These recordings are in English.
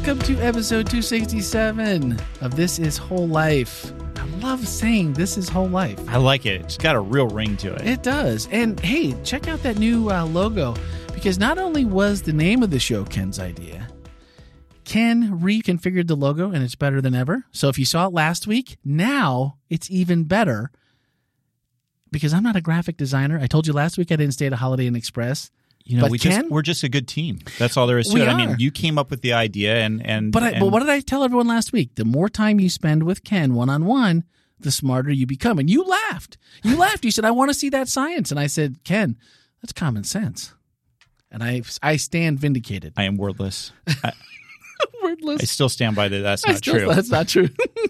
Welcome to episode 267 of This Is Whole Life. I love saying This Is Whole Life. I like it. It's got a real ring to it. It does. And hey, check out that new uh, logo because not only was the name of the show Ken's idea, Ken reconfigured the logo and it's better than ever. So if you saw it last week, now it's even better because I'm not a graphic designer. I told you last week I didn't stay at a Holiday Inn Express. You know, But we Ken? just we're just a good team. That's all there is to We it. I mean, you came up with the idea, and and But I, and but what did I tell everyone last week? The more time you spend with Ken one on one, the smarter you become. And you laughed. You laughed. You said, "I want to see that science." And I said, "Ken, that's common sense." And I I stand vindicated. I am wordless. I, Wordless. I still stand by that. That's I not still- true. That's not true.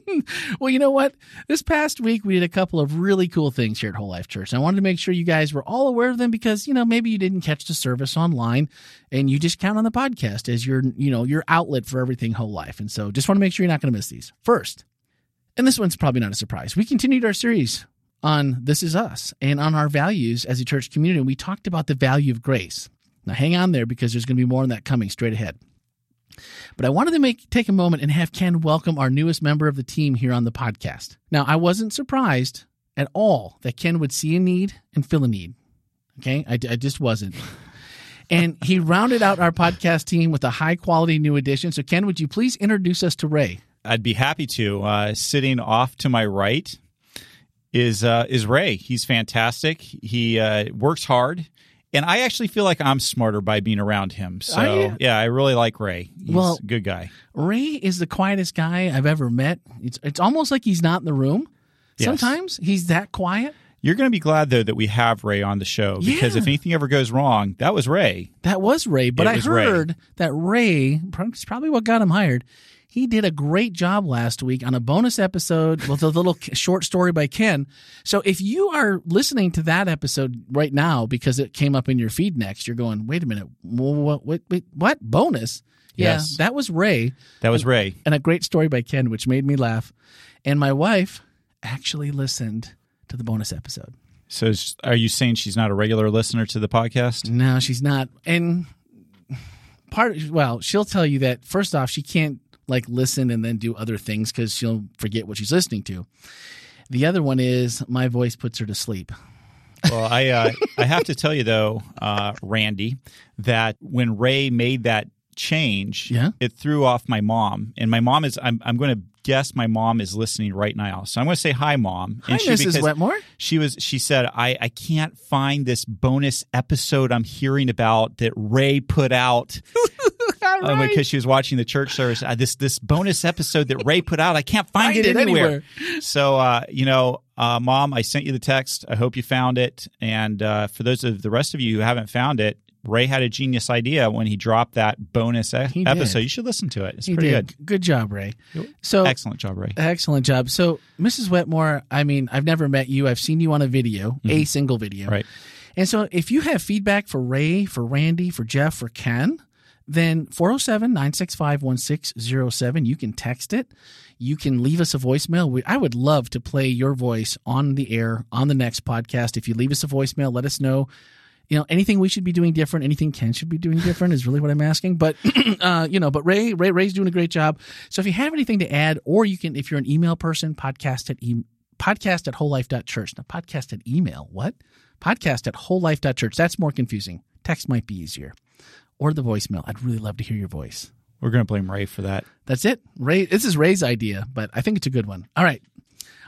well, you know what? This past week we did a couple of really cool things here at Whole Life Church. and I wanted to make sure you guys were all aware of them because you know maybe you didn't catch the service online and you just count on the podcast as your you know your outlet for everything Whole Life. And so just want to make sure you're not going to miss these. First, and this one's probably not a surprise. We continued our series on This Is Us and on our values as a church community. And we talked about the value of grace. Now hang on there because there's going to be more on that coming straight ahead. But I wanted to make take a moment and have Ken welcome our newest member of the team here on the podcast. Now, I wasn't surprised at all that Ken would see a need and fill a need. Okay, I, I just wasn't. And he rounded out our podcast team with a high quality new addition. So, Ken, would you please introduce us to Ray? I'd be happy to. Uh, sitting off to my right is uh, is Ray. He's fantastic. He uh, works hard, and I actually feel like I'm smarter by being around him. So yeah, I really like Ray. He's Well- a good guy. Ray is the quietest guy I've ever met. It's it's almost like he's not in the room. Yes. Sometimes he's that quiet. You're going to be glad though that we have Ray on the show because Yeah. if anything ever goes wrong, that was Ray. That was Ray, but It I was Ray. heard that Ray, it's probably what got him hired. He did a great job last week on a bonus episode with a little short story by Ken. So if you are listening to that episode right now because it came up in your feed next, you're going, "Wait a minute, what? What? Wait, what? Bonus? Yes. That was Ray That was Ray. and a great story by Ken, which made me laugh. And my wife actually listened to the bonus episode. So, are you saying she's not a regular listener to the podcast? No, she's not. And part, well, she'll tell you that first off, she can't like listen and then do other things because she'll forget what she's listening to. The other one is my voice puts her to sleep. Well, I uh, I have to tell you though, uh, Randy, that when Ray made that change, Yeah. it threw off my mom, and my mom is. I'm I'm going to guess my mom is listening right now, so I'm going to say hi, mom. Hi, and she, Mrs. Wetmore. She was. She said, I I can't find this bonus episode I'm hearing about that Ray put out. Um, right. because she was watching the church service. Uh, this this bonus episode that Ray put out, I can't find, Find it, it anywhere. anywhere. So, uh, you know, uh, Mom, I sent you the text. I hope you found it. And uh, for those of the rest of you who haven't found it, Ray had a genius idea when he dropped that bonus e- episode. You should listen to it. It's He pretty did. good. Good job, Ray. So Excellent job, Ray. Excellent job. So, Mrs. Wetmore, I mean, I've never met you. I've seen you on a video, a single video. Mm-hmm. Right. And so, if you have feedback for Ray, for Randy, for Jeff, for Ken, then 407 965 1607, you can text it. You can leave us a voicemail. I would love to play your voice on the air on the next podcast. If you leave us a voicemail, let us know. You know anything we should be doing different, anything Ken should be doing different is really what I'm asking. But uh, you know, but Ray, Ray, Ray's doing a great job. So if you have anything to add, or you can, if you're an email person, podcast at e- podcast at wholelife.church. Now, podcast at email, what? Podcast at wholelife.church. That's more confusing. Text might be easier. Or the voicemail. I'd really love to hear your voice. We're going to blame Ray for that. That's it. Ray, this is Ray's idea, but I think it's a good one. All right.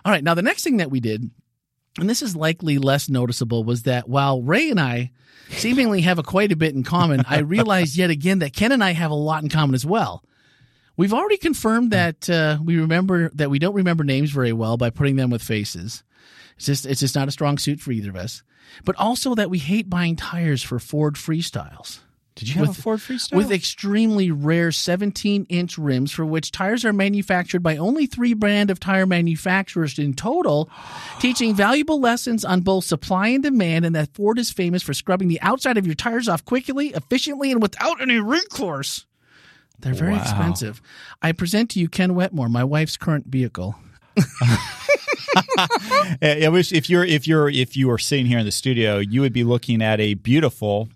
All right. Now, the next thing that we did, and this is likely less noticeable, was that while Ray and I seemingly have a quite a bit in common, I realized yet again that Ken and I have a lot in common as well. We've already confirmed that uh, we remember that we don't remember names very well by putting them with faces. It's just it's just not a strong suit for either of us. But also that we hate buying tires for Ford Freestyles Did you have With- a Ford Freestyle? with extremely rare 17 inch rims for which tires are manufactured by only three brand of tire manufacturers in total teaching valuable lessons on both supply and demand and that ford is famous for scrubbing the outside of your tires off quickly efficiently and without any recourse they're very Wow. expensive i present to you ken wetmore my wife's current vehicle I wish if you're if you're if you were sitting here in the studio, you would be looking at a beautiful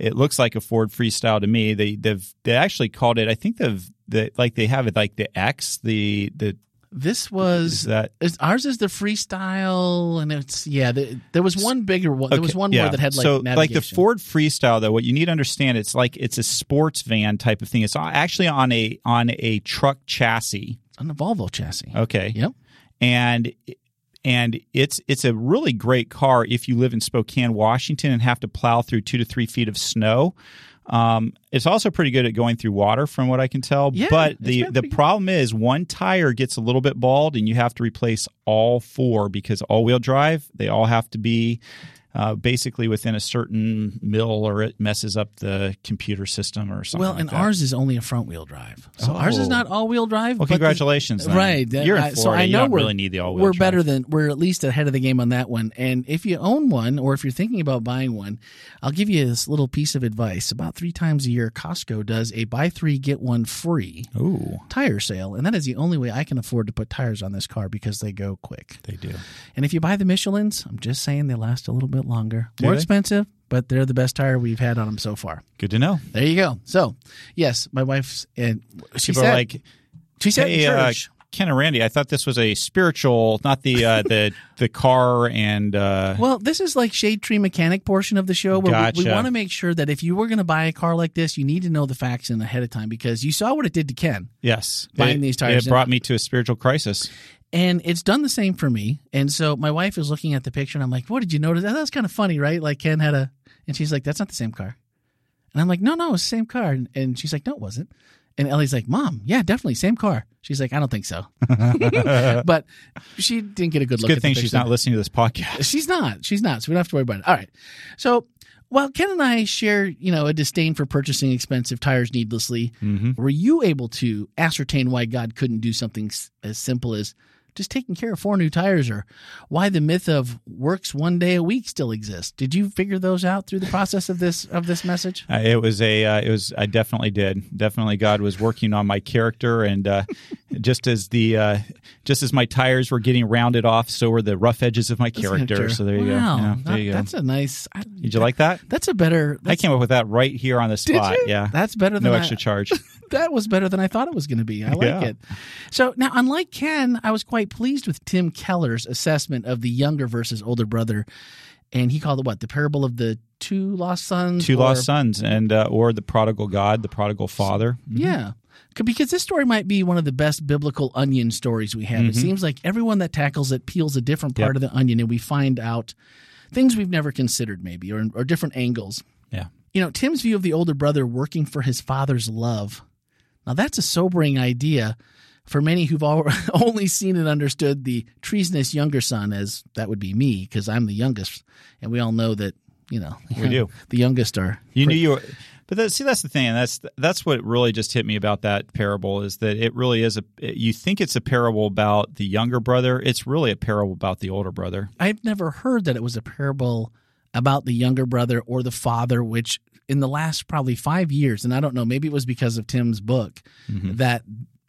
it looks like a Ford Freestyle to me. They they've they actually called it. I think they've the like they have it like the X the the This was is that ours is the freestyle, and it's yeah. The, there was one bigger one. There was one yeah. more that had like so like the. Ford Freestyle though. What you need to understand, it's like it's a sports van type of thing. It's actually on a on a truck chassis. on the Volvo chassis. Okay, Yep. and and it's it's a really great car if you live in Spokane, Washington, and have to plow through two to three feet of snow. Um, it's also pretty good at going through water, from what I can tell. Yeah, but the the good. problem is one tire gets a little bit bald, and you have to replace all four because all wheel drive. They all have to be uh, basically within a certain mill or it messes up the computer system or something. Well, like and that. ours is only a front wheel drive, so ours is Oh. not all wheel drive. Well, the- congratulations! then. Right, You're in I- Florida. so I you know don't we're really need the all wheel. we're better than we're at least ahead of the game on that one. And if you own one, or if you're thinking about buying one, I'll give you this little piece of advice. About three times a year, Costco does a buy three get one free Ooh, tire sale, and that is the only way I can afford to put tires on this car because they go quick. they do. And if you buy the Michelin's, I'm just saying they last a little bit longer, Do more they? expensive, but they're the best tire we've had on them so far. Good to know. There you go. So, yes, my wife's and she People said are like, she said hey, in uh. Ken and Randy, I thought this was a spiritual, not the uh, the the car and uh, Well, this is like shade tree mechanic portion of the show where we, we want to make sure that if you were going to buy a car like this, you need to know the facts in ahead of time because you saw what it did to Ken, yes, buying it, these tires It brought me to a spiritual crisis. And it's done the same for me. And so my wife is looking at the picture, and I'm like, "What did you notice? That was kind of funny, right? Like Ken had a," and she's like, "That's not the same car," and I'm like, "No, no, it's the same car," and, and she's like, "No, it wasn't." And Ellie's like, "Mom, yeah, definitely same car." She's like, "I don't think so," but she didn't get a good It's look. good at the thing she's not listening to this podcast. She's not. She's not. So we don't have to worry about it. All right. So while Ken and I share, you know, a disdain for purchasing expensive tires needlessly, Mm-hmm. were you able to ascertain why God couldn't do something as simple as just taking care of four new tires, or why the myth of works one day a week still exists? Did you figure those out through the process of this of this message? Uh, it was a. Uh, it was. I definitely did. Definitely, God was working on my character, and uh, just as the uh, just as my tires were getting rounded off, so were the rough edges of my character. So there you wow, go. Yeah, there that- you go. That's a nice. I, Did you like that? That's a better. I came up with that right here on the spot. Yeah, That's better than no I- extra charge. that was better than I thought it was going to be. I like Yeah. it. So now, unlike Ken, I was quite pleased with Tim Keller's assessment of the younger versus older brother, and he called it what the parable of the two lost sons. Two or- lost sons, and uh, or the prodigal God, the prodigal father. Yeah. Because this story might be one of the best biblical onion stories we have. It seems like everyone that tackles it peels a different part Mm-hmm. Yep. of the onion, and we find out things we've never considered, maybe, or, or different angles. Yeah. You know, Tim's view of the older brother working for his father's love. Now, that's a sobering idea for many who've only seen and understood the treasonous younger son as that would be me, because I'm the youngest. And we all know that, you know, We do. the youngest are. You knew you were, but that, see, that's the thing. That's that's what really just hit me about that parable is that it really is a. You think it's a parable about the younger brother. It's really a parable about the older brother. I've never heard that it was a parable about the younger brother or the father, which in the last probably five years, and I don't know, maybe it was because of Tim's book Mm-hmm. that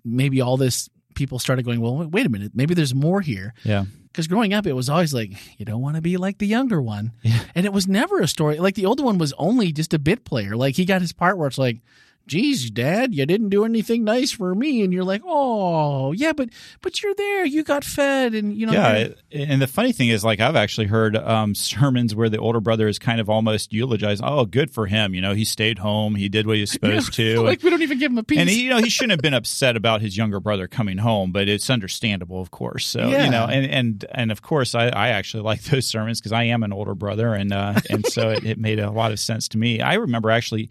maybe all this people started going, well, wait a minute, maybe there's more here. Yeah. Because growing up, it was always like, you don't want to be like the younger one. Yeah. And it was never a story. Like the older one was only just a bit player. Like he got his part where it's like, geez, dad, you didn't do anything nice for me. And you're like, oh, yeah, but but you're there. You got fed. And, you know, Yeah, and the funny thing is, like, I've actually heard um, sermons where the older brother is kind of almost eulogized. Oh, good for him. You know, he stayed home. He did what he was supposed to. like we don't even give him a piece. and he, you know, he shouldn't have been upset about his younger brother coming home, but it's understandable, of course. So Yeah. you know, and and and of course, I, I actually like those sermons because I am an older brother, and uh, and so it, it made a lot of sense to me. I remember actually.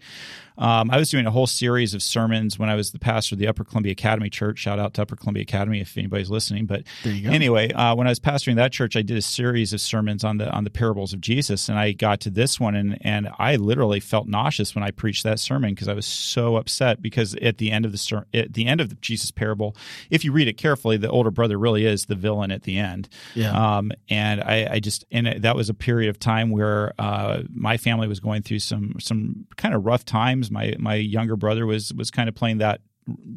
Um, I was doing a whole series of sermons when I was the pastor of the Upper Columbia Academy Church. Shout out to Upper Columbia Academy if anybody's listening. But There you go. anyway, uh, when I was pastoring that church, I did a series of sermons on the on the parables of Jesus, and I got to this one, and and I literally felt nauseous when I preached that sermon because I was so upset because at the end of the ser- at the end of the Jesus parable, if you read it carefully, the older brother really is the villain at the end. Yeah. Um, and I, I just and that was a period of time where uh, my family was going through some some kind of rough times. My my younger brother was was kind of playing that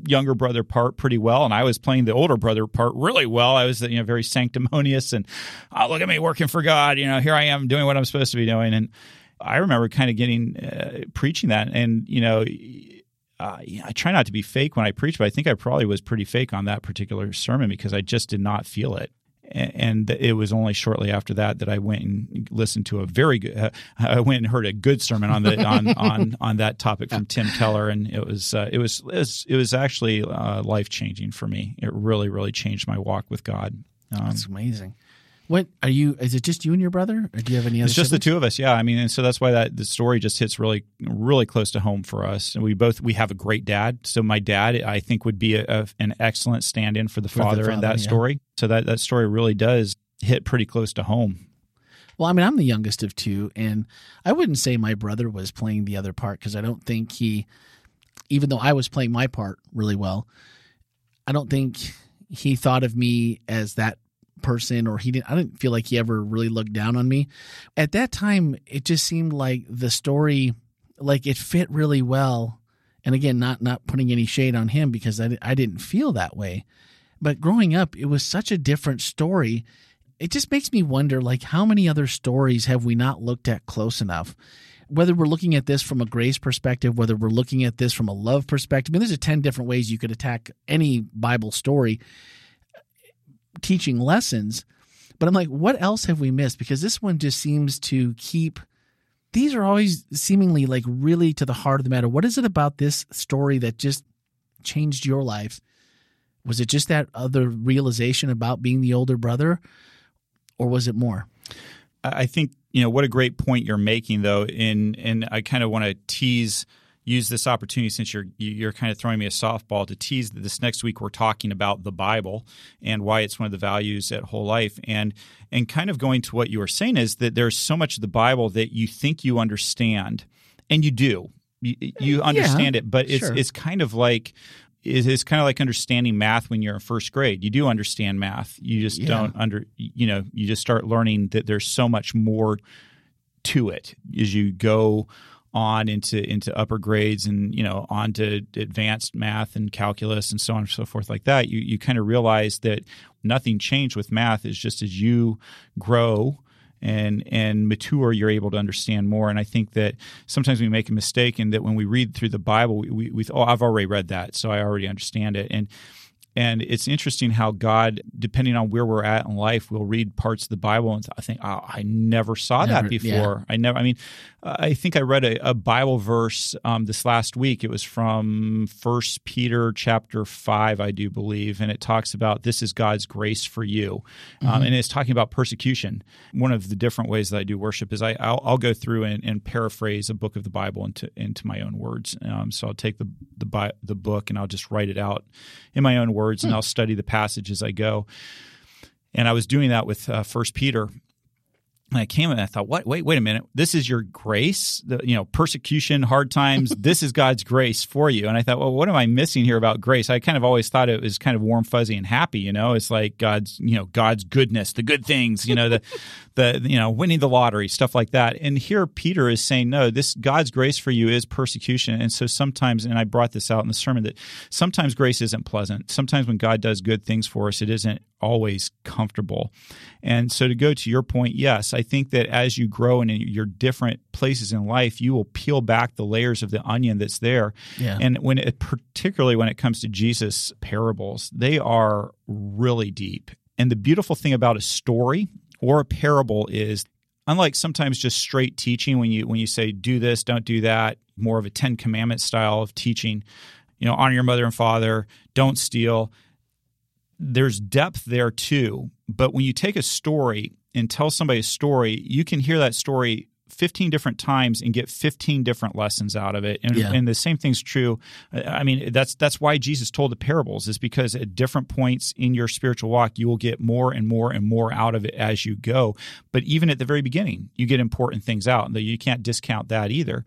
younger brother part pretty well, and I was playing the older brother part really well. I was you know very sanctimonious and oh, look at me working for God. You know, here I am doing what I'm supposed to be doing, and I remember kind of getting uh, preaching that, and you know, uh, I try not to be fake when I preach, but I think I probably was pretty fake on that particular sermon because I just did not feel it. And it was only shortly after that that I went and listened to a very good. Uh, I went and heard a good sermon on the on on on that topic from Tim Keller, and it was uh, it was it was it was actually uh, life changing for me. It really really changed my walk with God. Um, That's amazing. What are you? Is it just you and your brother, or do you have any other? It's just siblings? the two of us. Yeah, I mean, and so that's why that the story just hits really, really close to home for us. And we both we have a great dad. So my dad, I think, would be a, a, an excellent stand-in for the for father, the father in that yeah. story. So that that story really does hit pretty close to home. Well, I mean, I'm the youngest of two, and I wouldn't say my brother was playing the other part because I don't think he, even though I was playing my part really well, I don't think he thought of me as that person or he didn't I didn't feel like he ever really looked down on me. At that time it just seemed like the story like it fit really well. And again, not not putting any shade on him because I I didn't feel that way. But growing up, it was such a different story. It just makes me wonder like how many other stories have we not looked at close enough? Whether we're looking at this from a grace perspective, whether we're looking at this from a love perspective, I mean, there's a 10 different ways you could attack any Bible story teaching lessons. But I'm like, what else have we missed? Because this one just seems to keep. These are always seemingly like really to the heart of the matter. What is it about this story that just changed your life? Was it just that other realization about being the older brother, or was it more? I think you know what a great point you're making, though. In and I kind of want to tease use this opportunity since you're you're kind of throwing me a softball to tease that this next week we're talking about the Bible and why it's one of the values at whole life and and kind of going to what you were saying is that there's so much of the Bible that you think you understand and you do you, you understand yeah, it but it's sure. it's kind of like it's kind of like understanding math when you're in first grade. You do understand math. You just yeah. don't under you know, you just start learning that there's so much more to it as you go on into into upper grades and you know on to advanced math and calculus and so on and so forth like that you you kind of realize that nothing changed with math is just as you grow and and mature you're able to understand more. And i think that sometimes we make a mistake in that when we read through the bible we, we, we oh i've already read that so i already understand it. And and it's interesting how God, depending on where we're at in life, will read parts of the Bible and I think, oh, I never saw never, that before. Yeah. I never, I mean, I think I read a, a Bible verse um, this last week. It was from First Peter chapter five, I do believe, and it talks about this is God's grace for you, um, mm-hmm. and it's talking about persecution. One of the different ways that I do worship is I I'll, I'll go through and, and, paraphrase a book of the Bible into into my own words. Um, so I'll take the the the book and I'll just write it out in my own words, hmm. and I'll study the passage as I go. And I was doing that with uh, First Peter, and I came and I thought, what? Wait, wait a minute. This is your grace, the, you know, persecution, hard times. this is God's grace for you. And I thought, well, what am I missing here about grace? I kind of always thought it was kind of warm, fuzzy, and happy. You know, it's like God's, you know, God's goodness, the good things. You know, the, the, you know, winning the lottery, stuff like that. And here Peter is saying, no, this God's grace for you is persecution. And so sometimes, and I brought this out in the sermon that sometimes grace isn't pleasant. Sometimes when God does good things for us, it isn't always comfortable. And so to go to your point, yes, I think that as you grow in your different places in life, you will peel back the layers of the onion that's there. Yeah. And when it, particularly when it comes to Jesus parables, they are really deep. And the beautiful thing about a story or a parable is unlike sometimes just straight teaching when you when you say do this, don't do that, more of a 10 commandment style of teaching, you know, honor your mother and father, don't steal there's depth there too. But when you take a story and tell somebody a story, you can hear that story 15 different times and get 15 different lessons out of it. And, yeah. and, the same thing's true. I mean, that's that's why Jesus told the parables is because at different points in your spiritual walk, you will get more and more and more out of it as you go. But even at the very beginning, you get important things out, and you can't discount that either.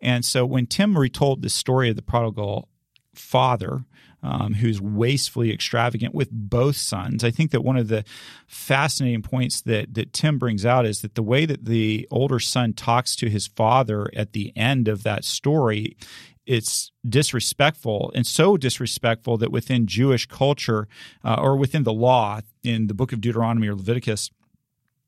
And so when Tim retold the story of the prodigal father, um, who's wastefully extravagant with both sons. I think that one of the fascinating points that that Tim brings out is that the way that the older son talks to his father at the end of that story it's disrespectful and so disrespectful that within Jewish culture uh, or within the law in the book of Deuteronomy or Leviticus,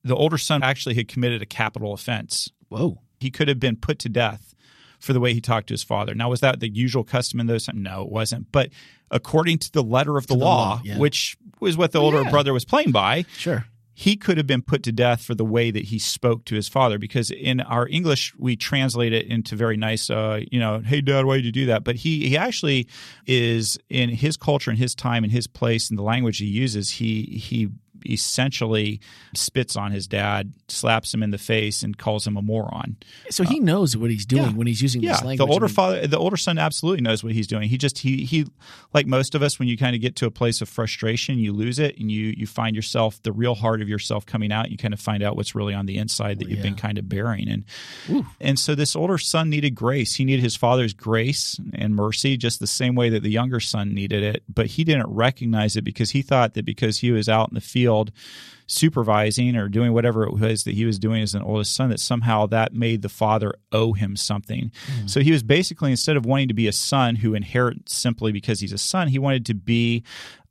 the older son actually had committed a capital offense. Whoa He could have been put to death for the way he talked to his father. Now, was that the usual custom in those times? No, it wasn't. But according to the letter of the, the law, law, yeah. which was what the older Yeah. brother was playing by, Sure. he could have been put to death for the way that he spoke to his father because in our english we translate it into very nice uh, you know hey dad why did you do that but he he actually is in his culture and his time and his place and the language he uses he he essentially spits on his dad slaps him in the face and calls him a moron So he knows what he's doing yeah. when he's using yeah this language. the older father the older son absolutely knows what he's doing he just he he like most of us when you kind of get to a place of frustration you lose it and you you find yourself the real heart of yourself coming out you kind of find out what's really on the inside that you've been kind of bearing and Ooh. and so this older son needed grace he needed his father's grace and mercy just the same way that the younger son needed it but he didn't recognize it because he thought that because he was out in the field supervising or doing whatever it was that he was doing as an oldest son that somehow that made the father owe him something. Mm. So he was basically instead of wanting to be a son who inherits simply because he's a son, he wanted to be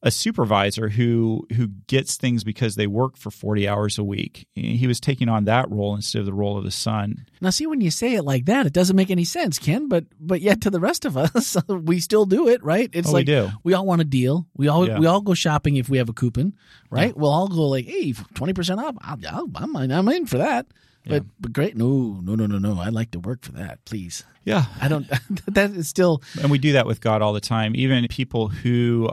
a supervisor who who gets things because they work for 40 hours a week. He was taking on that role instead of the role of the son. Now, see, when you say it like that, it doesn't make any sense, Ken. But but yet to the rest of us, we still do it, right? It's Oh, we like do. we all want a deal. We all Yeah. we all go shopping if we have a coupon, right? We'll all go like, hey, twenty percent off. I'll, I'll, I'm in, I'm in for that. But but great, no no no no no. I'd like to work for that, please. Yeah. I don't. that is still and we do that with God all the time. Even people who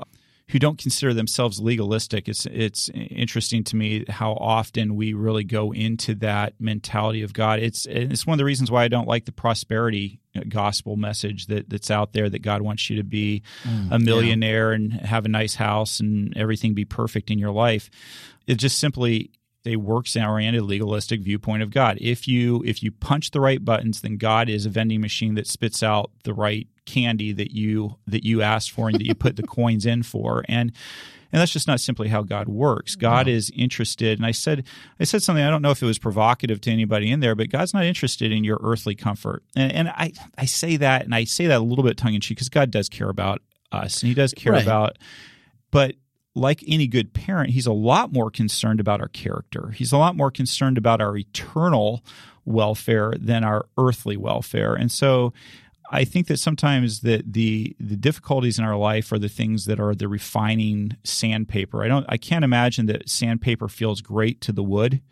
who don't consider themselves legalistic. It's it's interesting to me how often we really go into that mentality of God. It's it's one of the reasons why I don't like the prosperity uh, gospel message that that's out there that God wants you to be mm, a millionaire and have a nice house and everything be perfect in your life. It just simply a works oriented legalistic viewpoint of God. If you if you punch the right buttons, then God is a vending machine that spits out the right candy that you that you asked for and that you put the coins in for. And and that's just not simply how God works. God is interested, and I said I said something I don't know if it was provocative to anybody in there, but God's not interested in your earthly comfort. And, and I I say that, and I say that a little bit tongue in cheek because God does care about us, and He does care Right. about, but like any good parent, he's a lot more concerned about our character. He's a lot more concerned about our eternal welfare than our earthly welfare. And so I think that sometimes that the the difficulties in our life are the things that are the refining sandpaper. I don't I can't imagine that sandpaper feels great to the wood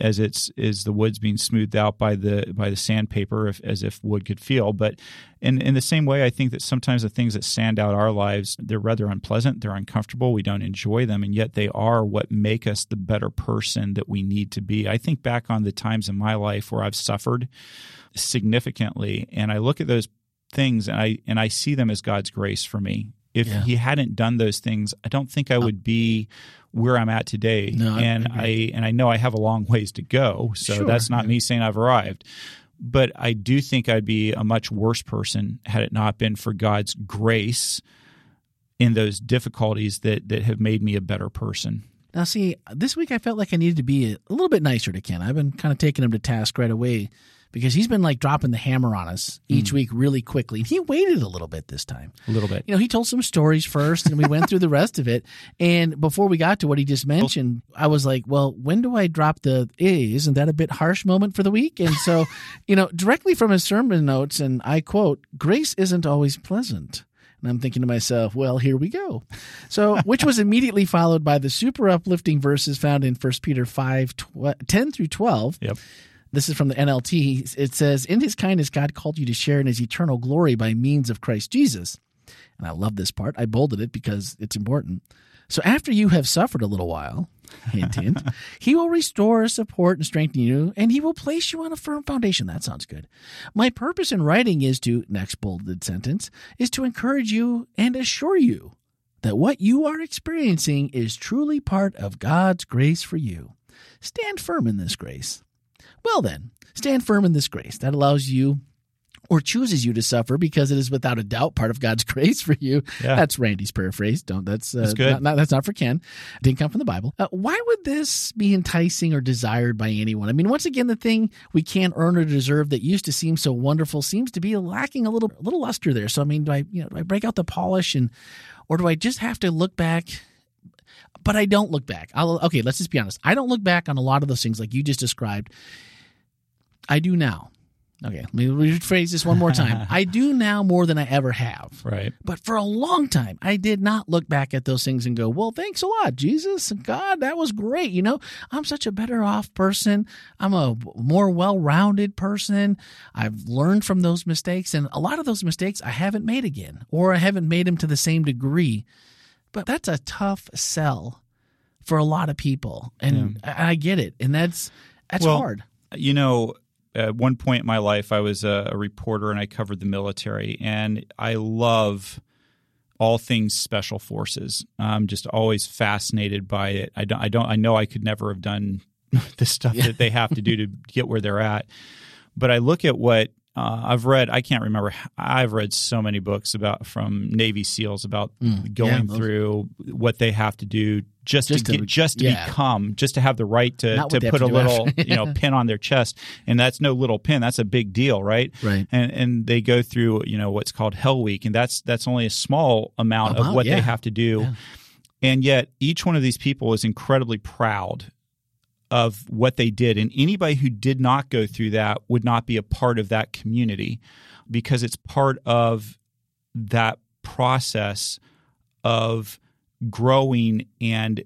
as it's is the wood's being smoothed out by the by the sandpaper if, as if wood could feel. But in in the same way i think that sometimes the things that sand out our lives they're rather unpleasant they're uncomfortable we don't enjoy them and yet they are what make us the better person that we need to be. I think back on the times in my life where i've suffered significantly and i look at those things and i and i see them as god's grace for me if Yeah. he hadn't done those things i don't think i uh, would be where i'm at today No, and agree. i and i know i have a long ways to go so Sure, that's not yeah. me saying i've arrived but i do think i'd be a much worse person had it not been for god's grace in those difficulties that that have made me a better person Now, see, this week I felt like I needed to be a little bit nicer to Ken. I've been kind of taking him to task right away because he's been like dropping the hammer on us each hmm. week really quickly. And he waited a little bit this time. a little bit You know, he told some stories first and we went through the rest of it. And before we got to what he just mentioned, I was like, well, when do I drop the, hey, isn't that a bit harsh moment for the week? And so, you know, directly from his sermon notes, and I quote, grace isn't always pleasant. And I'm thinking to myself, well, here we go. So, which was immediately followed by the super uplifting verses found in 1 Peter 5 tw- 10 through 12. yep This is from the NLT. It says, In his kindness, God called you to share in his eternal glory by means of Christ Jesus. And I love this part. I bolded it because it's important. So after you have suffered a little while, hint, hint, he will restore, support, and strengthen you, and he will place you on a firm foundation. That sounds good. My purpose in writing is to, next bolded sentence, is to encourage you and assure you that what you are experiencing is truly part of God's grace for you. Stand firm in this grace. Well, then, stand firm in this grace that allows you or chooses you to suffer because it is without a doubt part of God's grace for you. Yeah. That's Randy's paraphrase. Don't that's, uh, That's good. Not, not- that's not for Ken. Didn't come from the Bible. Uh, why would this be enticing or desired by anyone? I mean, once again, the thing we can't earn or deserve that used to seem so wonderful seems to be lacking a little, a little luster there. So, I mean, do I, you know, do I break out the polish and, or do I just have to look back? But I don't look back. I'll, okay, let's just be honest. I don't look back on a lot of those things like you just described. I do now. Okay, let me rephrase this one more time. I do now more than I ever have. Right. But for a long time, I did not look back at those things and go, well, thanks a lot, Jesus and God. That was great. You know, I'm such a better off person. I'm a more well rounded person. I've learned from those mistakes. And a lot of those mistakes I haven't made again, or I haven't made them to the same degree. But that's a tough sell for a lot of people. And yeah. I get it. And that's, that's well, hard. You know, at one point in my life, I was a, a, reporter and I covered the military, and I love all things special forces. I'm just always fascinated by it. I don't, I don't, I know I could never have done the stuff yeah. that they have to do to get where they're at, but I look at what uh, I've read. I can't remember. I've read so many books about from Navy SEALs about mm, going yeah, through what they have to do just, just to, to, get, just to yeah. become, just to have the right to, to put a little you know pin on their chest, and that's no little pin. That's a big deal, right? Right. And and they go through you know what's called Hell Week, and that's that's only a small amount, amount of what yeah. they have to do, and yet each one of these people is incredibly proud of what they did. And anybody who did not go through that would not be a part of that community because it's part of that process of growing and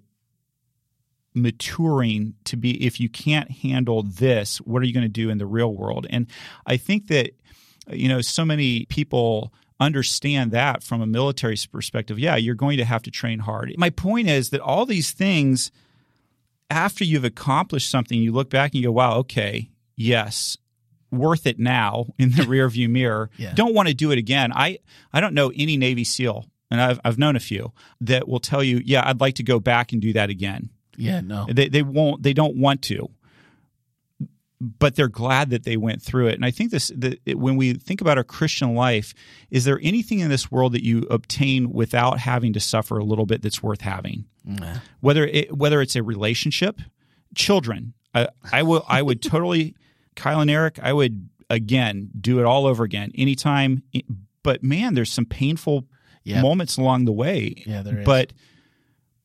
maturing to be if you can't handle this what are you going to do in the real world? And i think that you know so many people understand that from a military perspective. Yeah you're going to have to train hard. My point is that all these things after you've accomplished something, you look back and you go, wow, okay, yes, worth it now in the rearview mirror. Yeah. Don't want to do it again. I, I don't know any Navy SEAL, and I've, I've known a few, that will tell you, yeah, I'd like to go back and do that again. Yeah, no. They, they won't, they don't want to but they're glad that they went through it. And I think this, that when we think about our Christian life, is there anything in this world that you obtain without having to suffer a little bit that's worth having? Nah. Whether it, whether it's a relationship, children, I, I will, I would totally, Kyle and Eric, I would again do it all over again anytime. But man, there's some painful moments along the way. Yeah, there is. But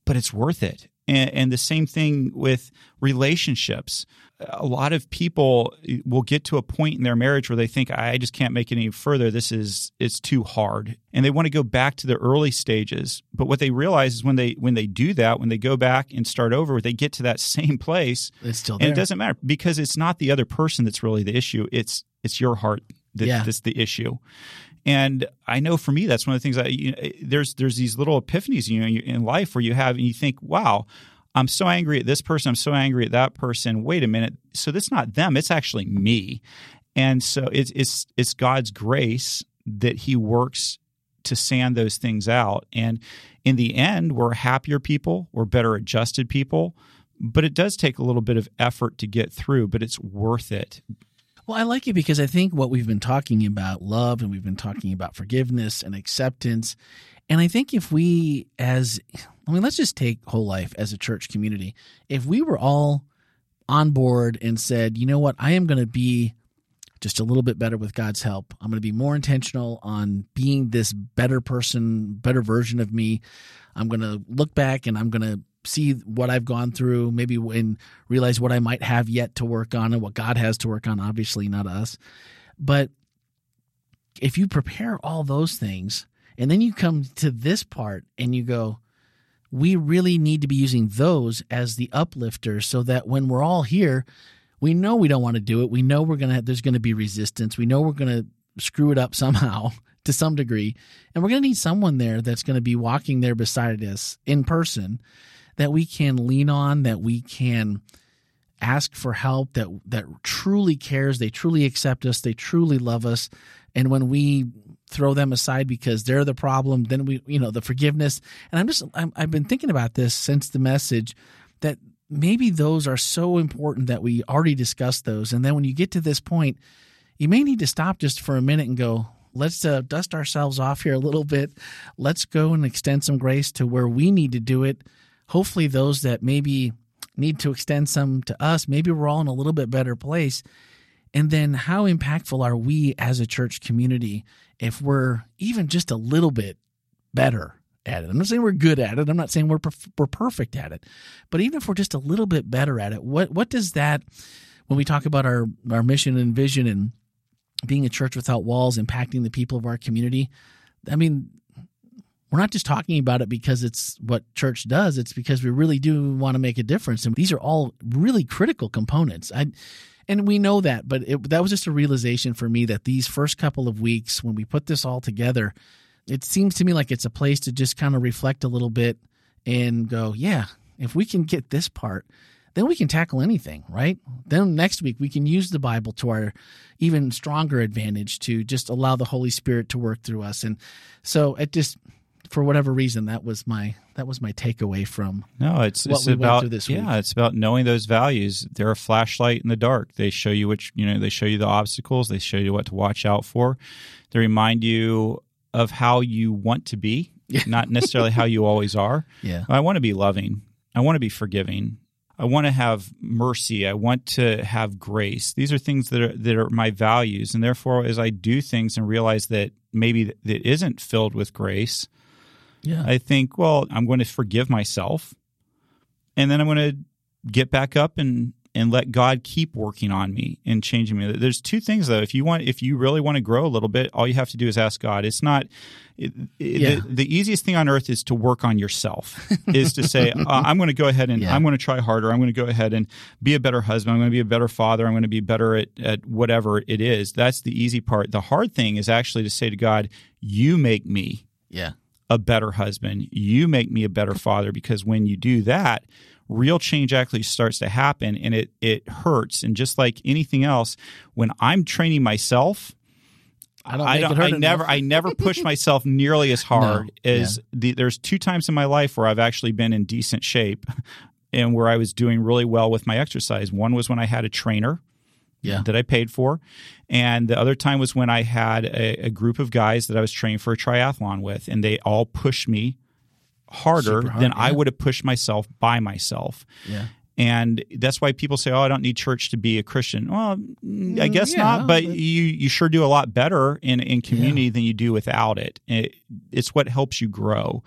but it's worth it. And, and the same thing with relationships a lot of people eh, will get to a point in their marriage where they think I just can't make it any further. This is it's too hard, and they want to go back to the early stages. But what they realize is when they when they do that, when they go back and start over, they get to that same place. It's still there. and it doesn't matter because it's not the other person that's really the issue. It's it's your heart that, yeah. that's the issue. And I know for me, that's one of the things. I you know, eh, there's there's these little epiphanies you know in life where you have and you think, wow I'm so angry at this person. I'm so angry at that person. Wait a minute. So that's not them. It's actually me. And so it's it's it's God's grace that He works to sand those things out. And in the end, we're happier people. We're better adjusted people. But it does take a little bit of effort to get through. But it's worth it. Well, I like it because I think what we've been talking about, love, and we've been talking about forgiveness and acceptance. And I think if we, as I mean, let's just take whole life as a church community. If we were all on board and said, you know what, I am going to be just a little bit better with God's help. I'm going to be more intentional on being this better person, better version of me. I'm going to look back and I'm going to see what I've gone through, maybe and realize what I might have yet to work on and what God has to work on, obviously, not us. But if you prepare all those things and then you come to this part and you go, we really need to be using those as the uplifters so that when we're all here, we know we don't want to do it. We know we're going to, there's going to be resistance. We know we're going to screw it up somehow to some degree. And we're going to need someone there that's going to be walking there beside us in person that we can lean on, that we can ask for help, that, that truly cares. They truly accept us. They truly love us. And when we throw them aside because they're the problem. Then we, you know, the forgiveness. And I'm just, i have been thinking about this since the message that maybe those are so important that we already discussed those. And then when you get to this point, you may need to stop just for a minute and go, let's uh, dust ourselves off here a little bit. Let's go and extend some grace to where we need to do it. Hopefully, those that maybe need to extend some to us, maybe we're all in a little bit better place. And then, how impactful are we as a church community if we're even just a little bit better at it? I'm not saying we're good at it. I'm not saying we're we're perfect at it, but even if we're just a little bit better at it, what what does that when we talk about our our mission and vision and being a church without walls, impacting the people of our community. I mean, we're not just talking about it because it's what church does. It's because we really do want to make a difference. And these are all really critical components. I, and we know that, but it, that was just a realization for me that these first couple of weeks, when we put this all together, it seems to me like it's a place to just kind of reflect a little bit and go, yeah, if we can get this part, then we can tackle anything, right? Then next week we can use the Bible to our even stronger advantage to just allow the Holy Spirit to work through us. And so it just for whatever reason that was my that was my takeaway from no it's what it's we about this yeah it's about knowing those values. They're a flashlight in the dark. They show you which you know they show you the obstacles. They show you what to watch out for. They remind you of how you want to be not necessarily how you always are. Yeah. i want to be loving. I want to be forgiving. I want to have mercy. I want to have grace. These are things that are that are my values, and therefore, as I do things and realize that maybe that isn't filled with grace, Yeah. I think, well, I'm going to forgive myself, and then I'm going to get back up and and let God keep working on me and changing me. There's two things though. If you want, if you really want to grow a little bit, all you have to do is ask God. It's not it, Yeah. the, the easiest thing on earth is to work on yourself. is to say, uh, I'm going to go ahead and Yeah. I'm going to try harder. I'm going to go ahead and be a better husband. I'm going to be a better father. I'm going to be better at, at whatever it is. That's the easy part. The hard thing is actually to say to God, "You make me." yeah. A better husband. You make me a better father because when you do that, real change actually starts to happen and it it hurts. And just like anything else, when I'm training myself, I don't it don't I never. I never push myself nearly as hard No, as the there's two times in my life where I've actually been in decent shape and where I was doing really well with my exercise. One was when I had a trainer Yeah. that I paid for. And the other time was when I had a, a group of guys that I was training for a triathlon with, and they all pushed me harder hard, than I would have pushed myself by myself. Yeah. And that's why people say, "Oh, I don't need church to be a Christian." Well, mm, I guess yeah, not, but, but- you you sure do a lot better in in community than you do without it. it. It's what helps you grow,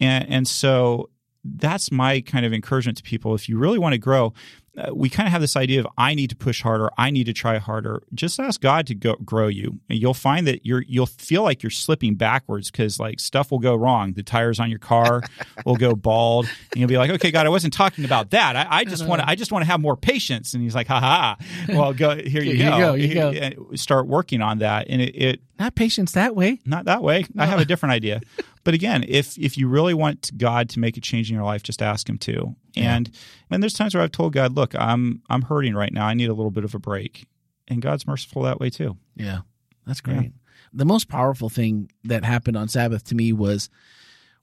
and and so that's my kind of encouragement to people. If you really want to grow, uh, we kind of have this idea of I need to push harder, I need to try harder. Just ask God to go, grow you, and you'll find that you're you'll feel like you're slipping backwards because like stuff will go wrong. The tires on your car will go bald, and you'll be like, "Okay, God, I wasn't talking about that. I, I just want to I just want to have more patience." And He's like, "Ha ha! Well, go here you Here you go. go, you go. Start working on that, and it, it Not patience that way. not that way. I have a different idea. But again, if if you really want God to make a change in your life, just ask Him to. And and there's times where I've told God, "Look, I'm I'm hurting right now. I need a little bit of a break." And God's merciful that way too. Yeah. That's great. The most powerful thing that happened on Sabbath to me was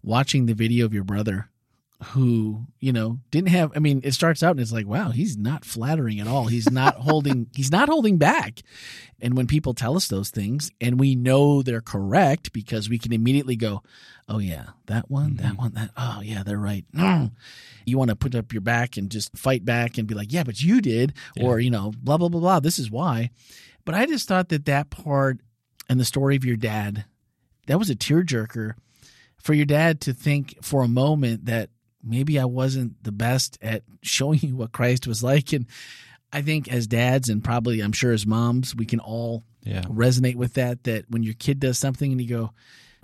watching the video of your brother who, you know, didn't have I mean, it starts out and it's like, wow, he's not flattering at all. He's not holding he's not holding back. And when people tell us those things and we know they're correct because we can immediately go, Oh yeah, that one, that mm-hmm. one, that oh yeah, they're right. No. You want to put up your back and just fight back and be like, Yeah, but you did, or you know, blah blah blah blah. This is why. But I just thought that that part and the story of your dad, that was a tearjerker for your dad to think for a moment that maybe I wasn't the best at showing you what Christ was like. And I think as dads and probably I'm sure as moms, we can all Yeah. resonate with that. That when your kid does something and you go,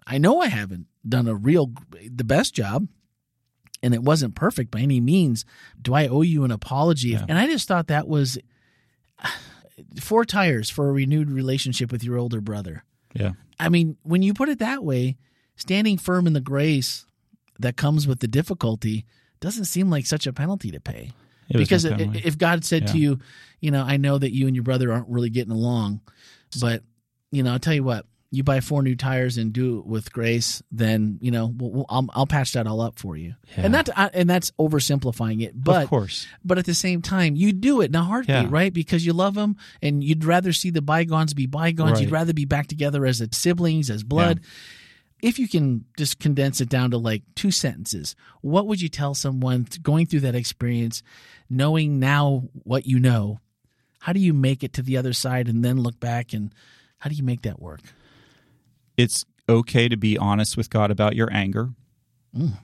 I know I haven't done a real, the best job. And it wasn't perfect by any means. Do I owe you an apology? Yeah. And I just thought that was four tires for a renewed relationship with your older brother. Yeah. I mean, when you put it that way, standing firm in the grace that comes with the difficulty doesn't seem like such a penalty to pay. It because if God said to you, you know, I know that you and your brother aren't really getting along, but you know, I'll tell you what, you buy four new tires and do it with grace, then you know, we'll, we'll, I'll, I'll patch that all up for you. Yeah. And that and that's oversimplifying it, but of course. but at the same time, you do it in a heartbeat, Yeah. right? Because you love them and you'd rather see the bygones be bygones. You'd rather be back together as siblings, as blood. If you can just condense it down to like two sentences, what would you tell someone going through that experience, knowing now what you know? How do you make it to the other side and then look back and how do you make that work? It's okay to be honest with God about your anger. Mm.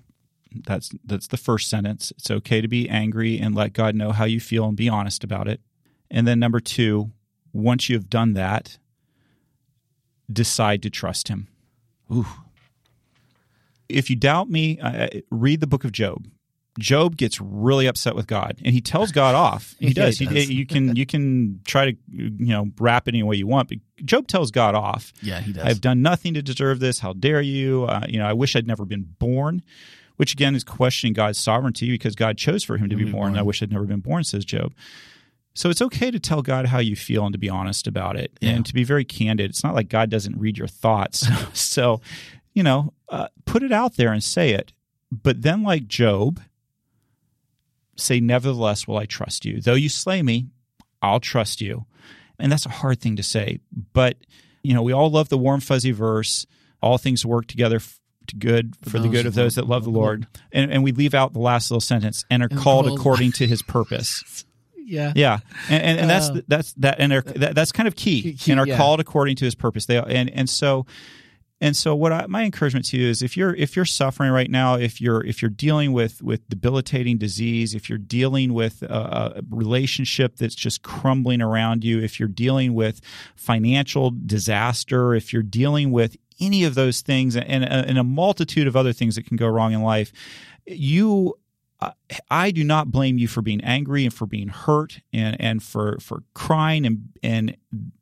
That's that's the first sentence. It's okay to be angry and let God know how you feel and be honest about it. And then number 2, once you've done that, decide to trust him. Ooh. If you doubt me, uh, read the book of Job. Job gets really upset with God, and he tells God off. He does. he He- does. you can you can try to you know wrap it any way you want, but Job tells God off. Yeah, he does. I've done nothing to deserve this. How dare you? Uh, you know, I wish I'd never been born. Which again is questioning God's sovereignty because God chose for him to be be born. born. I wish I'd never been born, says Job. So it's okay to tell God how you feel and to be honest about it Yeah. and to be very candid. It's not like God doesn't read your thoughts. so, you know, uh, put it out there and say it. But then, like Job, say, Nevertheless, will I trust you. Though you slay me, I'll trust you. And that's a hard thing to say. But, you know, we all love the warm, fuzzy verse all things work together f- to good for, the good of those that love the Lord. And, and we leave out the last little sentence and are And called called- according to his purpose. yeah. Yeah, and and, and that's Uh, that's that and are, that, that's kind of key, key, and are yeah. called according to His purpose. They and and so and so what I, my encouragement to you is if you're if you're suffering right now, if you're if you're dealing with with debilitating disease, if you're dealing with a, a relationship that's just crumbling around you, if you're dealing with financial disaster, if you're dealing with any of those things and, and a multitude of other things that can go wrong in life, you uh, I do not blame you for being angry and for being hurt and, and for, for crying and, and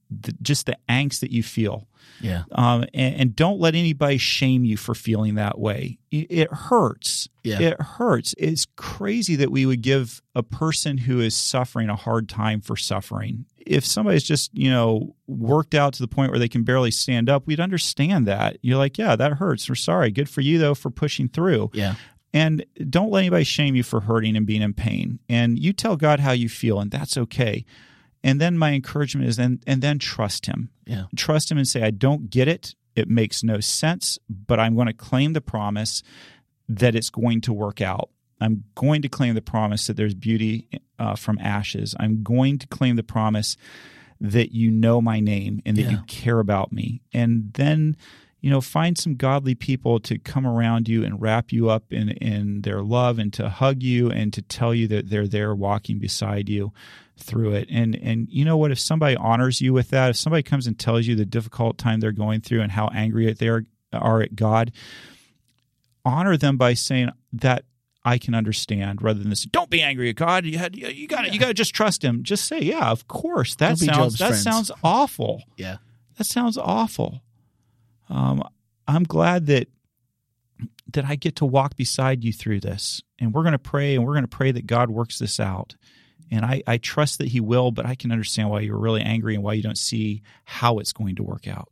the, just the angst that you feel. Yeah. Um, and, and don't let anybody shame you for feeling that way. It, it hurts. Yeah. It hurts. It's crazy that we would give a person who is suffering a hard time for suffering. If somebody's just, you know, worked out to the point where they can barely stand up, we'd understand that. You're like, yeah, that hurts. We're sorry. Good for you, though, for pushing through. Yeah. And don't let anybody shame you for hurting and being in pain. And you tell God how you feel, and that's okay. And then my encouragement is, and, and then trust Him. Yeah. Trust Him and say, I don't get it. It makes no sense, but I'm going to claim the promise that it's going to work out. I'm going to claim the promise that there's beauty uh, from ashes. I'm going to claim the promise that you know my name and that Yeah. you care about me. And then, you know, find some godly people to come around you and wrap you up in, in their love and to hug you and to tell you that they're there walking beside you through it. And and you know what? If somebody honors you with that, if somebody comes and tells you the difficult time they're going through and how angry they are, are at God, honor them by saying that I can understand rather than this. Don't be angry at God. You had you got to you got to just trust Him. Just say, yeah, of course. That Don't sounds that friends. sounds awful. Yeah. That sounds awful. Um, I'm glad that that I get to walk beside you through this, and we're going to pray, and we're going to pray that God works this out. And I, I trust that He will, but I can understand why you're really angry and why you don't see how it's going to work out.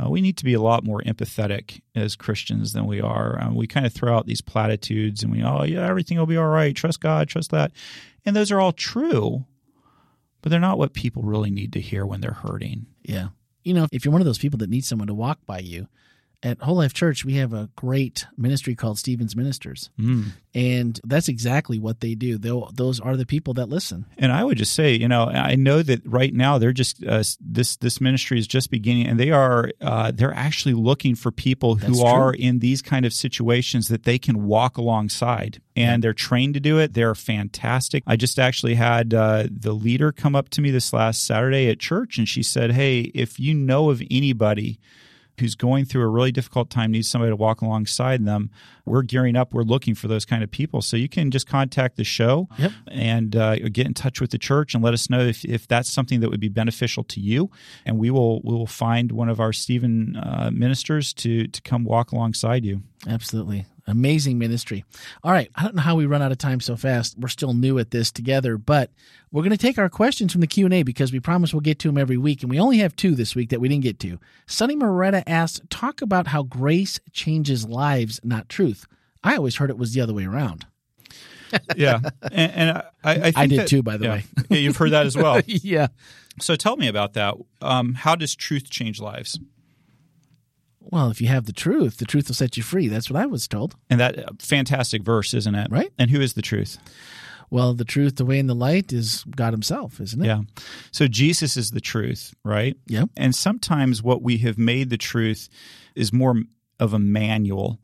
Uh, we need to be a lot more empathetic as Christians than we are. Um, we kind of throw out these platitudes and we, oh, yeah, everything will be all right. Trust God, trust that. And those are all true, but they're not what people really need to hear when they're hurting. Yeah. You know, if you're one of those people that needs someone to walk by you, at Whole Life Church, we have a great ministry called Stephen's Ministers. Mm. And that's exactly what they do. They'll, those are the people that listen. And I would just say, you know, I know that right now they're just uh, this this ministry is just beginning, and they are uh, they're actually looking for people who That's true. are in these kind of situations that they can walk alongside, and they're trained to do it. They're fantastic. I just actually had uh, the leader come up to me this last Saturday at church, and she said, "Hey, if you know of anybody." Who's going through a really difficult time needs somebody to walk alongside them we're gearing up we're looking for those kind of people so you can just contact the show Yep. and uh, get in touch with the church and let us know if, if that's something that would be beneficial to you and we will we will find one of our stephen uh, ministers to to come walk alongside you Absolutely. Amazing ministry. All right. I don't know how we run out of time so fast. We're still new at this together, but we're going to take our questions from the Q&A because we promise we'll get to them every week. And we only have two this week that we didn't get to. Sunny Moretta asked, talk about how grace changes lives, not truth. I always heard it was the other way around. yeah and, and I, I, think I did that- too, by the yeah. way. Yeah, you've heard that as well yeah. so tell me about that um, how does truth change lives Well, if you have the truth, the truth will set you free. That's what I was told. and that uh, fantastic verse isn't it Right. and who is the truth Well, the truth, the way, and the light is God Himself, isn't it? Yeah. So Jesus is the truth, right? Yeah. And sometimes what we have made the truth is more of a manual.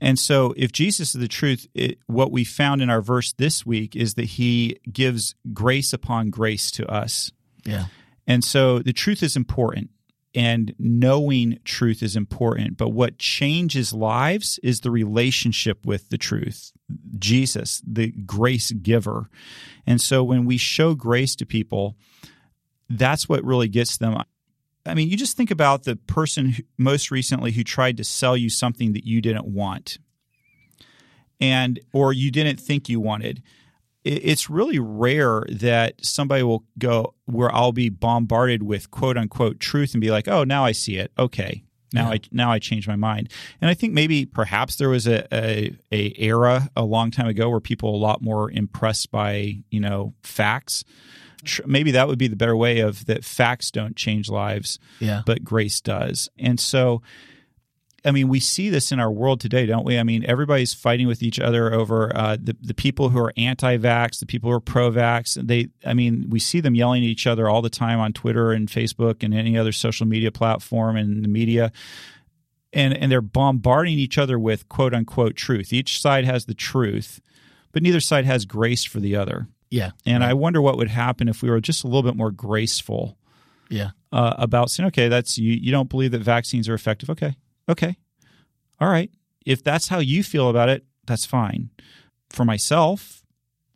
And so if Jesus is the truth, it, what we found in our verse this week is that he gives grace upon grace to us. Yeah. And so the truth is important. And knowing truth is important. But what changes lives is the relationship with the truth, Jesus, the grace giver. And so when we show grace to people, that's what really gets them. I mean, you just think about the person who, most recently who tried to sell you something that you didn't want and or you didn't think you wanted it's really rare that somebody will go where I'll be bombarded with quote unquote truth and be like, "Oh, now I see it. Okay, now yeah. I now I change my mind." And I think maybe perhaps there was a, a, a era a long time ago where people a lot more impressed by you know facts. Maybe that would be the better way of that. Facts don't change lives, yeah, but grace does. And so I mean, we see this in our world today, don't we? I mean, everybody's fighting with each other over uh, the the people who are anti-vax, the people who are pro-vax. They, I mean, we see them yelling at each other all the time on Twitter and Facebook and any other social media platform and the media, and and they're bombarding each other with quote unquote truth. Each side has the truth, but neither side has grace for the other. Yeah, and right. I wonder what would happen if we were just a little bit more graceful. Yeah, uh, about saying, okay, that's you. You don't believe that vaccines are effective. Okay, Okay. All right. If that's how you feel about it, that's fine. For myself,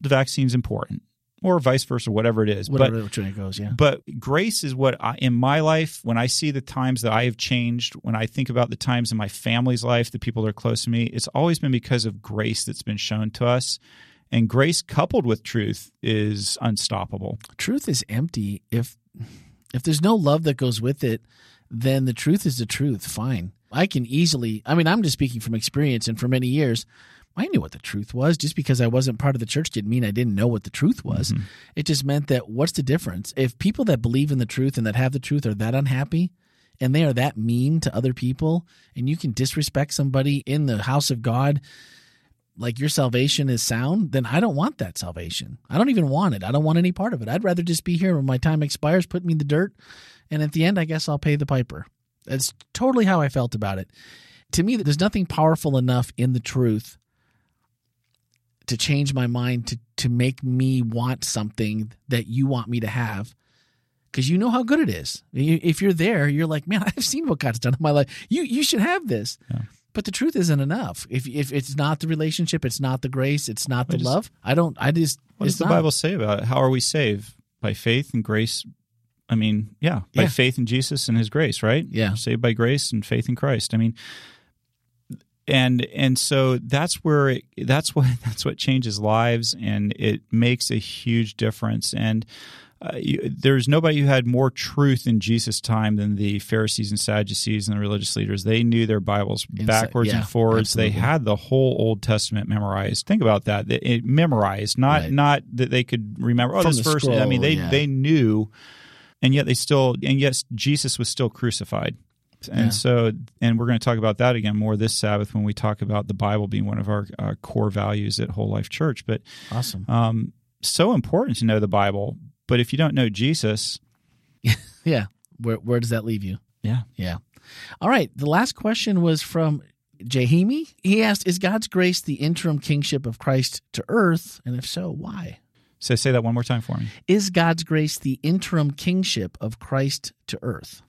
the vaccine's important or vice versa, whatever it is. Whatever but, which way it goes, yeah. But grace is what I, in my life, when I see the times that I have changed, when I think about the times in my family's life, the people that are close to me, it's always been because of grace that's been shown to us. And grace coupled with truth is unstoppable. Truth is empty. If if there's no love that goes with it, then the truth is the truth. Fine. I can easily, I mean, I'm just speaking from experience, and for many years, I knew what the truth was. Just because I wasn't part of the church didn't mean I didn't know what the truth was. Mm-hmm. It just meant that what's the difference? If people that believe in the truth and that have the truth are that unhappy and they are that mean to other people, and you can disrespect somebody in the house of God, like your salvation is sound, then I don't want that salvation. I don't even want it. I don't want any part of it. I'd rather just be here when my time expires, put me in the dirt, and at the end, I guess I'll pay the piper. That's totally how I felt about it. To me, there's nothing powerful enough in the truth to change my mind to to make me want something that you want me to have because you know how good it is. If you're there, you're like, man, I've seen what God's done in my life. You you should have this. Yeah. But the truth isn't enough. If if it's not the relationship, it's not the grace, it's not the just, love. I don't. I just. What does the not. Bible say about it? How are we saved? By faith and grace I mean, yeah, by yeah. faith in Jesus and His grace, right? Yeah, saved by grace and faith in Christ. I mean, and and so that's where it, that's what that's what changes lives, and it makes a huge difference. And uh, you, there's nobody who had more truth in Jesus' time than the Pharisees and Sadducees and the religious leaders. They knew their Bibles backwards yeah, and forwards. Absolutely. They had the whole Old Testament memorized. Think about that. It memorized, not right. not that they could remember. Oh, From this verse. Scroll, I mean, they yeah. they knew and yet they still and yes jesus was still crucified. And yeah. so and we're going to talk about that again more this sabbath when we talk about the bible being one of our uh, core values at whole life church. But awesome. um, so important to know the bible. But if you don't know jesus yeah. Where, where does that leave you? Yeah. Yeah. All right. The last question was from Jahimi. He asked, Is God's grace the interim kingship of Christ to earth? And if so, why? So say that one more time for me. Is God's grace the interim kingship of Christ to earth?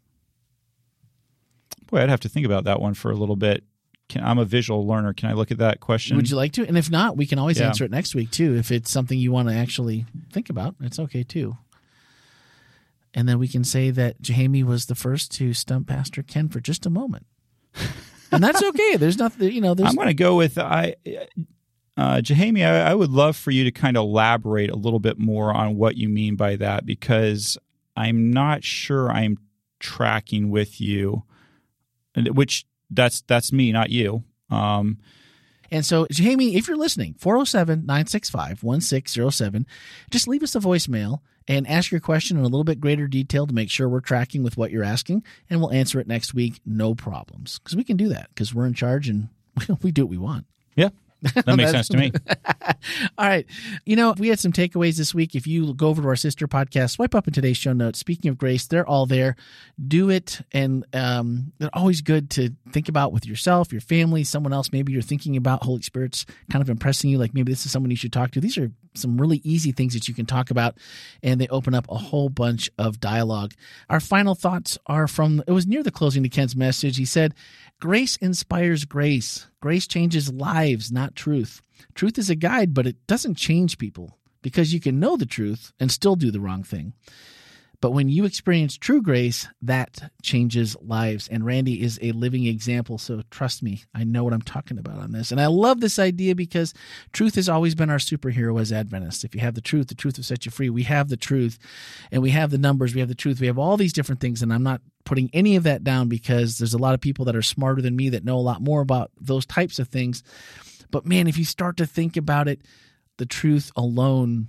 Boy, I'd have to think about that one for a little bit. Can, I'm a visual learner. Can I look at that question? Would you like to? And if not, we can always yeah. answer it next week too. If it's something you want to actually think about, it's okay too. And then we can say that Jamie was the first to stump Pastor Ken for just a moment. and that's okay. There's nothing, you know. There's, I'm going to go with I. Uh, Jahami, I, I, would love for you to kind of elaborate a little bit more on what you mean by that because I'm not sure I'm tracking with you, which that's that's me, not you. Um, and so, Jamie, if you're listening, 407 965 1607, just leave us a voicemail and ask your question in a little bit greater detail to make sure we're tracking with what you're asking, and we'll answer it next week. No problems. Because we can do that because we're in charge and we do what we want. Yeah. That makes sense to me. All right. You know, we had some takeaways this week. If you go over to our sister podcast, swipe up in today's show notes. Speaking of grace, they're all there. Do it. And um, they're always good to think about with yourself, your family, someone else. Maybe you're thinking about Holy Spirit's kind of impressing you, like maybe this is someone you should talk to. These are some really easy things that you can talk about, and they open up a whole bunch of dialogue. Our final thoughts are from it was near the closing to Ken's message. He said, Grace inspires grace. Grace changes lives, not truth. Truth is a guide, but it doesn't change people because you can know the truth and still do the wrong thing. But when you experience true grace, that changes lives. And Randy is a living example. So trust me, I know what I'm talking about on this. And I love this idea because truth has always been our superhero as Adventists. If you have the truth, the truth will set you free. We have the truth and we have the numbers, we have the truth, we have all these different things. And I'm not putting any of that down because there's a lot of people that are smarter than me that know a lot more about those types of things. But man, if you start to think about it, the truth alone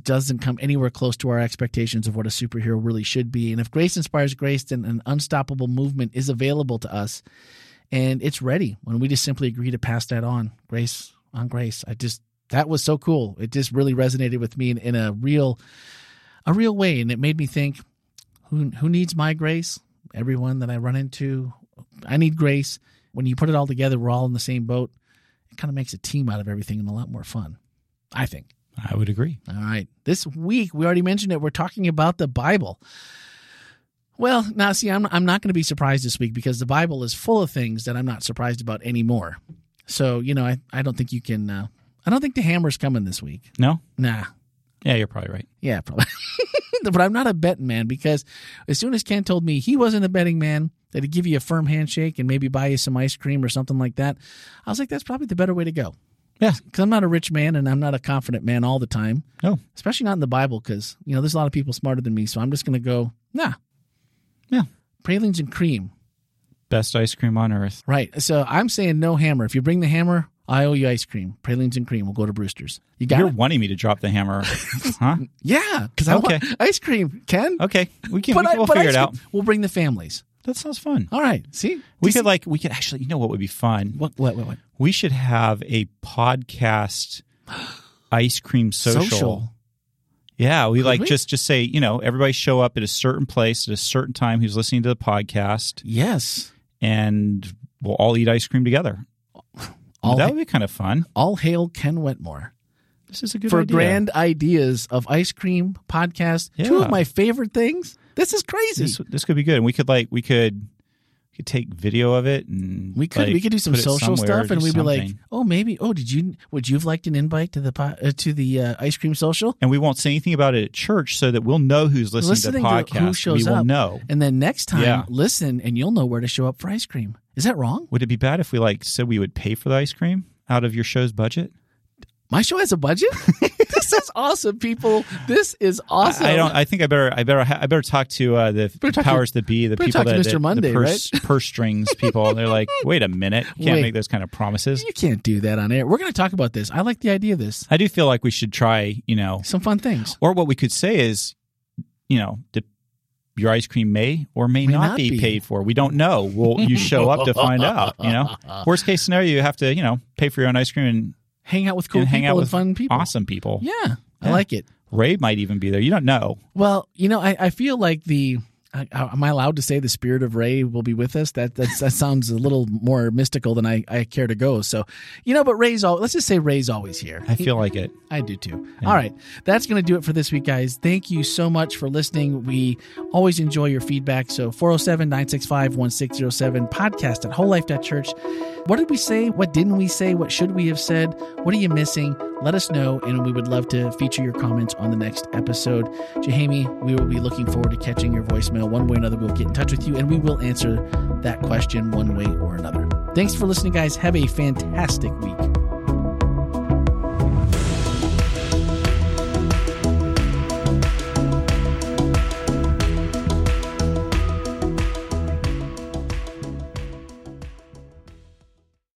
doesn't come anywhere close to our expectations of what a superhero really should be. And if grace inspires grace, then an unstoppable movement is available to us, and it's ready when we just simply agree to pass that on. Grace on grace. I just that was so cool. It just really resonated with me in, in a real, a real way, and it made me think, who who needs my grace? Everyone that I run into, I need grace. When you put it all together, we're all in the same boat. It kind of makes a team out of everything and a lot more fun. I think. I would agree. All right. This week, we already mentioned it. We're talking about the Bible. Well, now, see, I'm, I'm not going to be surprised this week because the Bible is full of things that I'm not surprised about anymore. So, you know, I, I don't think you can, uh, I don't think the hammer's coming this week. No? Nah. Yeah, you're probably right. Yeah, probably. but I'm not a betting man because as soon as Ken told me he wasn't a betting man, that he'd give you a firm handshake and maybe buy you some ice cream or something like that, I was like, that's probably the better way to go. Yeah. Because I'm not a rich man and I'm not a confident man all the time. No. Especially not in the Bible because, you know, there's a lot of people smarter than me. So I'm just going to go, nah. Yeah. Pralines and cream. Best ice cream on earth. Right. So I'm saying no hammer. If you bring the hammer, I owe you ice cream. Pralines and cream. We'll go to Brewster's. You got You're it? wanting me to drop the hammer, huh? Yeah. Because I Okay. want ice cream, Ken. Okay, we can. But we I- can we'll but figure it out. cream- We'll bring the families. That sounds fun. All right. See? We could like we could actually. You know what would be fun? What, what, what, what? We should have a podcast ice cream social. Social. Yeah, we like we? just just say you know everybody show up at a certain place at a certain time who's listening to the podcast, Yes. and we'll all eat ice cream together. All, that would be kind of fun. all hail Ken Wetmore. This is a good for idea. grand ideas of ice cream podcast. Two of my favorite things. This is crazy. This this could be good, and we could like we could we could take video of it and we could like, we could do some social stuff, and we'd be like, oh, maybe. Oh, did you would you have liked an invite to the po- uh, to the uh, ice cream social? and we won't say anything about it at church, so that we'll know who's listening, Listening to the to podcast. who shows we will up. know. And then next time, Yeah. listen, and you'll know where to show up for ice cream. Is that wrong? Would it be bad if we like said we would pay for the ice cream out of your show's budget? My show has a budget. this is awesome, people. This is awesome. I, I don't. I think I better. I better. I better talk to uh, the Better talk to- powers that be, the people that Mr. that- Monday, the purse, purse strings people. They're like, wait a minute, you can't Wait. make those kind of promises. You can't do that on air. We're going to talk about this. I like the idea of this. I do feel like we should try. You know, Some fun things. or what we could say is, you know, the, your ice cream may or may, May not, not be, be. paid for. We don't know. Well, you show up to find out. You know, worst case scenario, you have to you know pay for your own ice cream and, Hang out with cool and people hang out and with fun people. awesome people. Yeah, I Yeah. like it. Ray might even be there. You don't know. Well, you know, I, I feel like the. I, am I allowed to say the spirit of Ray will be with us? That that's, that sounds a little more mystical than I, I care to go. So, you know, but Ray's all. Let's just say Ray's always here. I feel like it. I do too. All right. That's going to do it for this week, guys. Thank you so much for listening. We always enjoy your feedback. So 407 965 1607, podcast at wholelife.church. What did we say? What didn't we say? What should we have said? What are you missing? Let us know, and we would love to feature your comments on the next episode. Jahami, we will be looking forward to catching your voicemail. One way or another, we'll get in touch with you, and we will answer that question one way or another. Thanks for listening, guys. Have a fantastic week.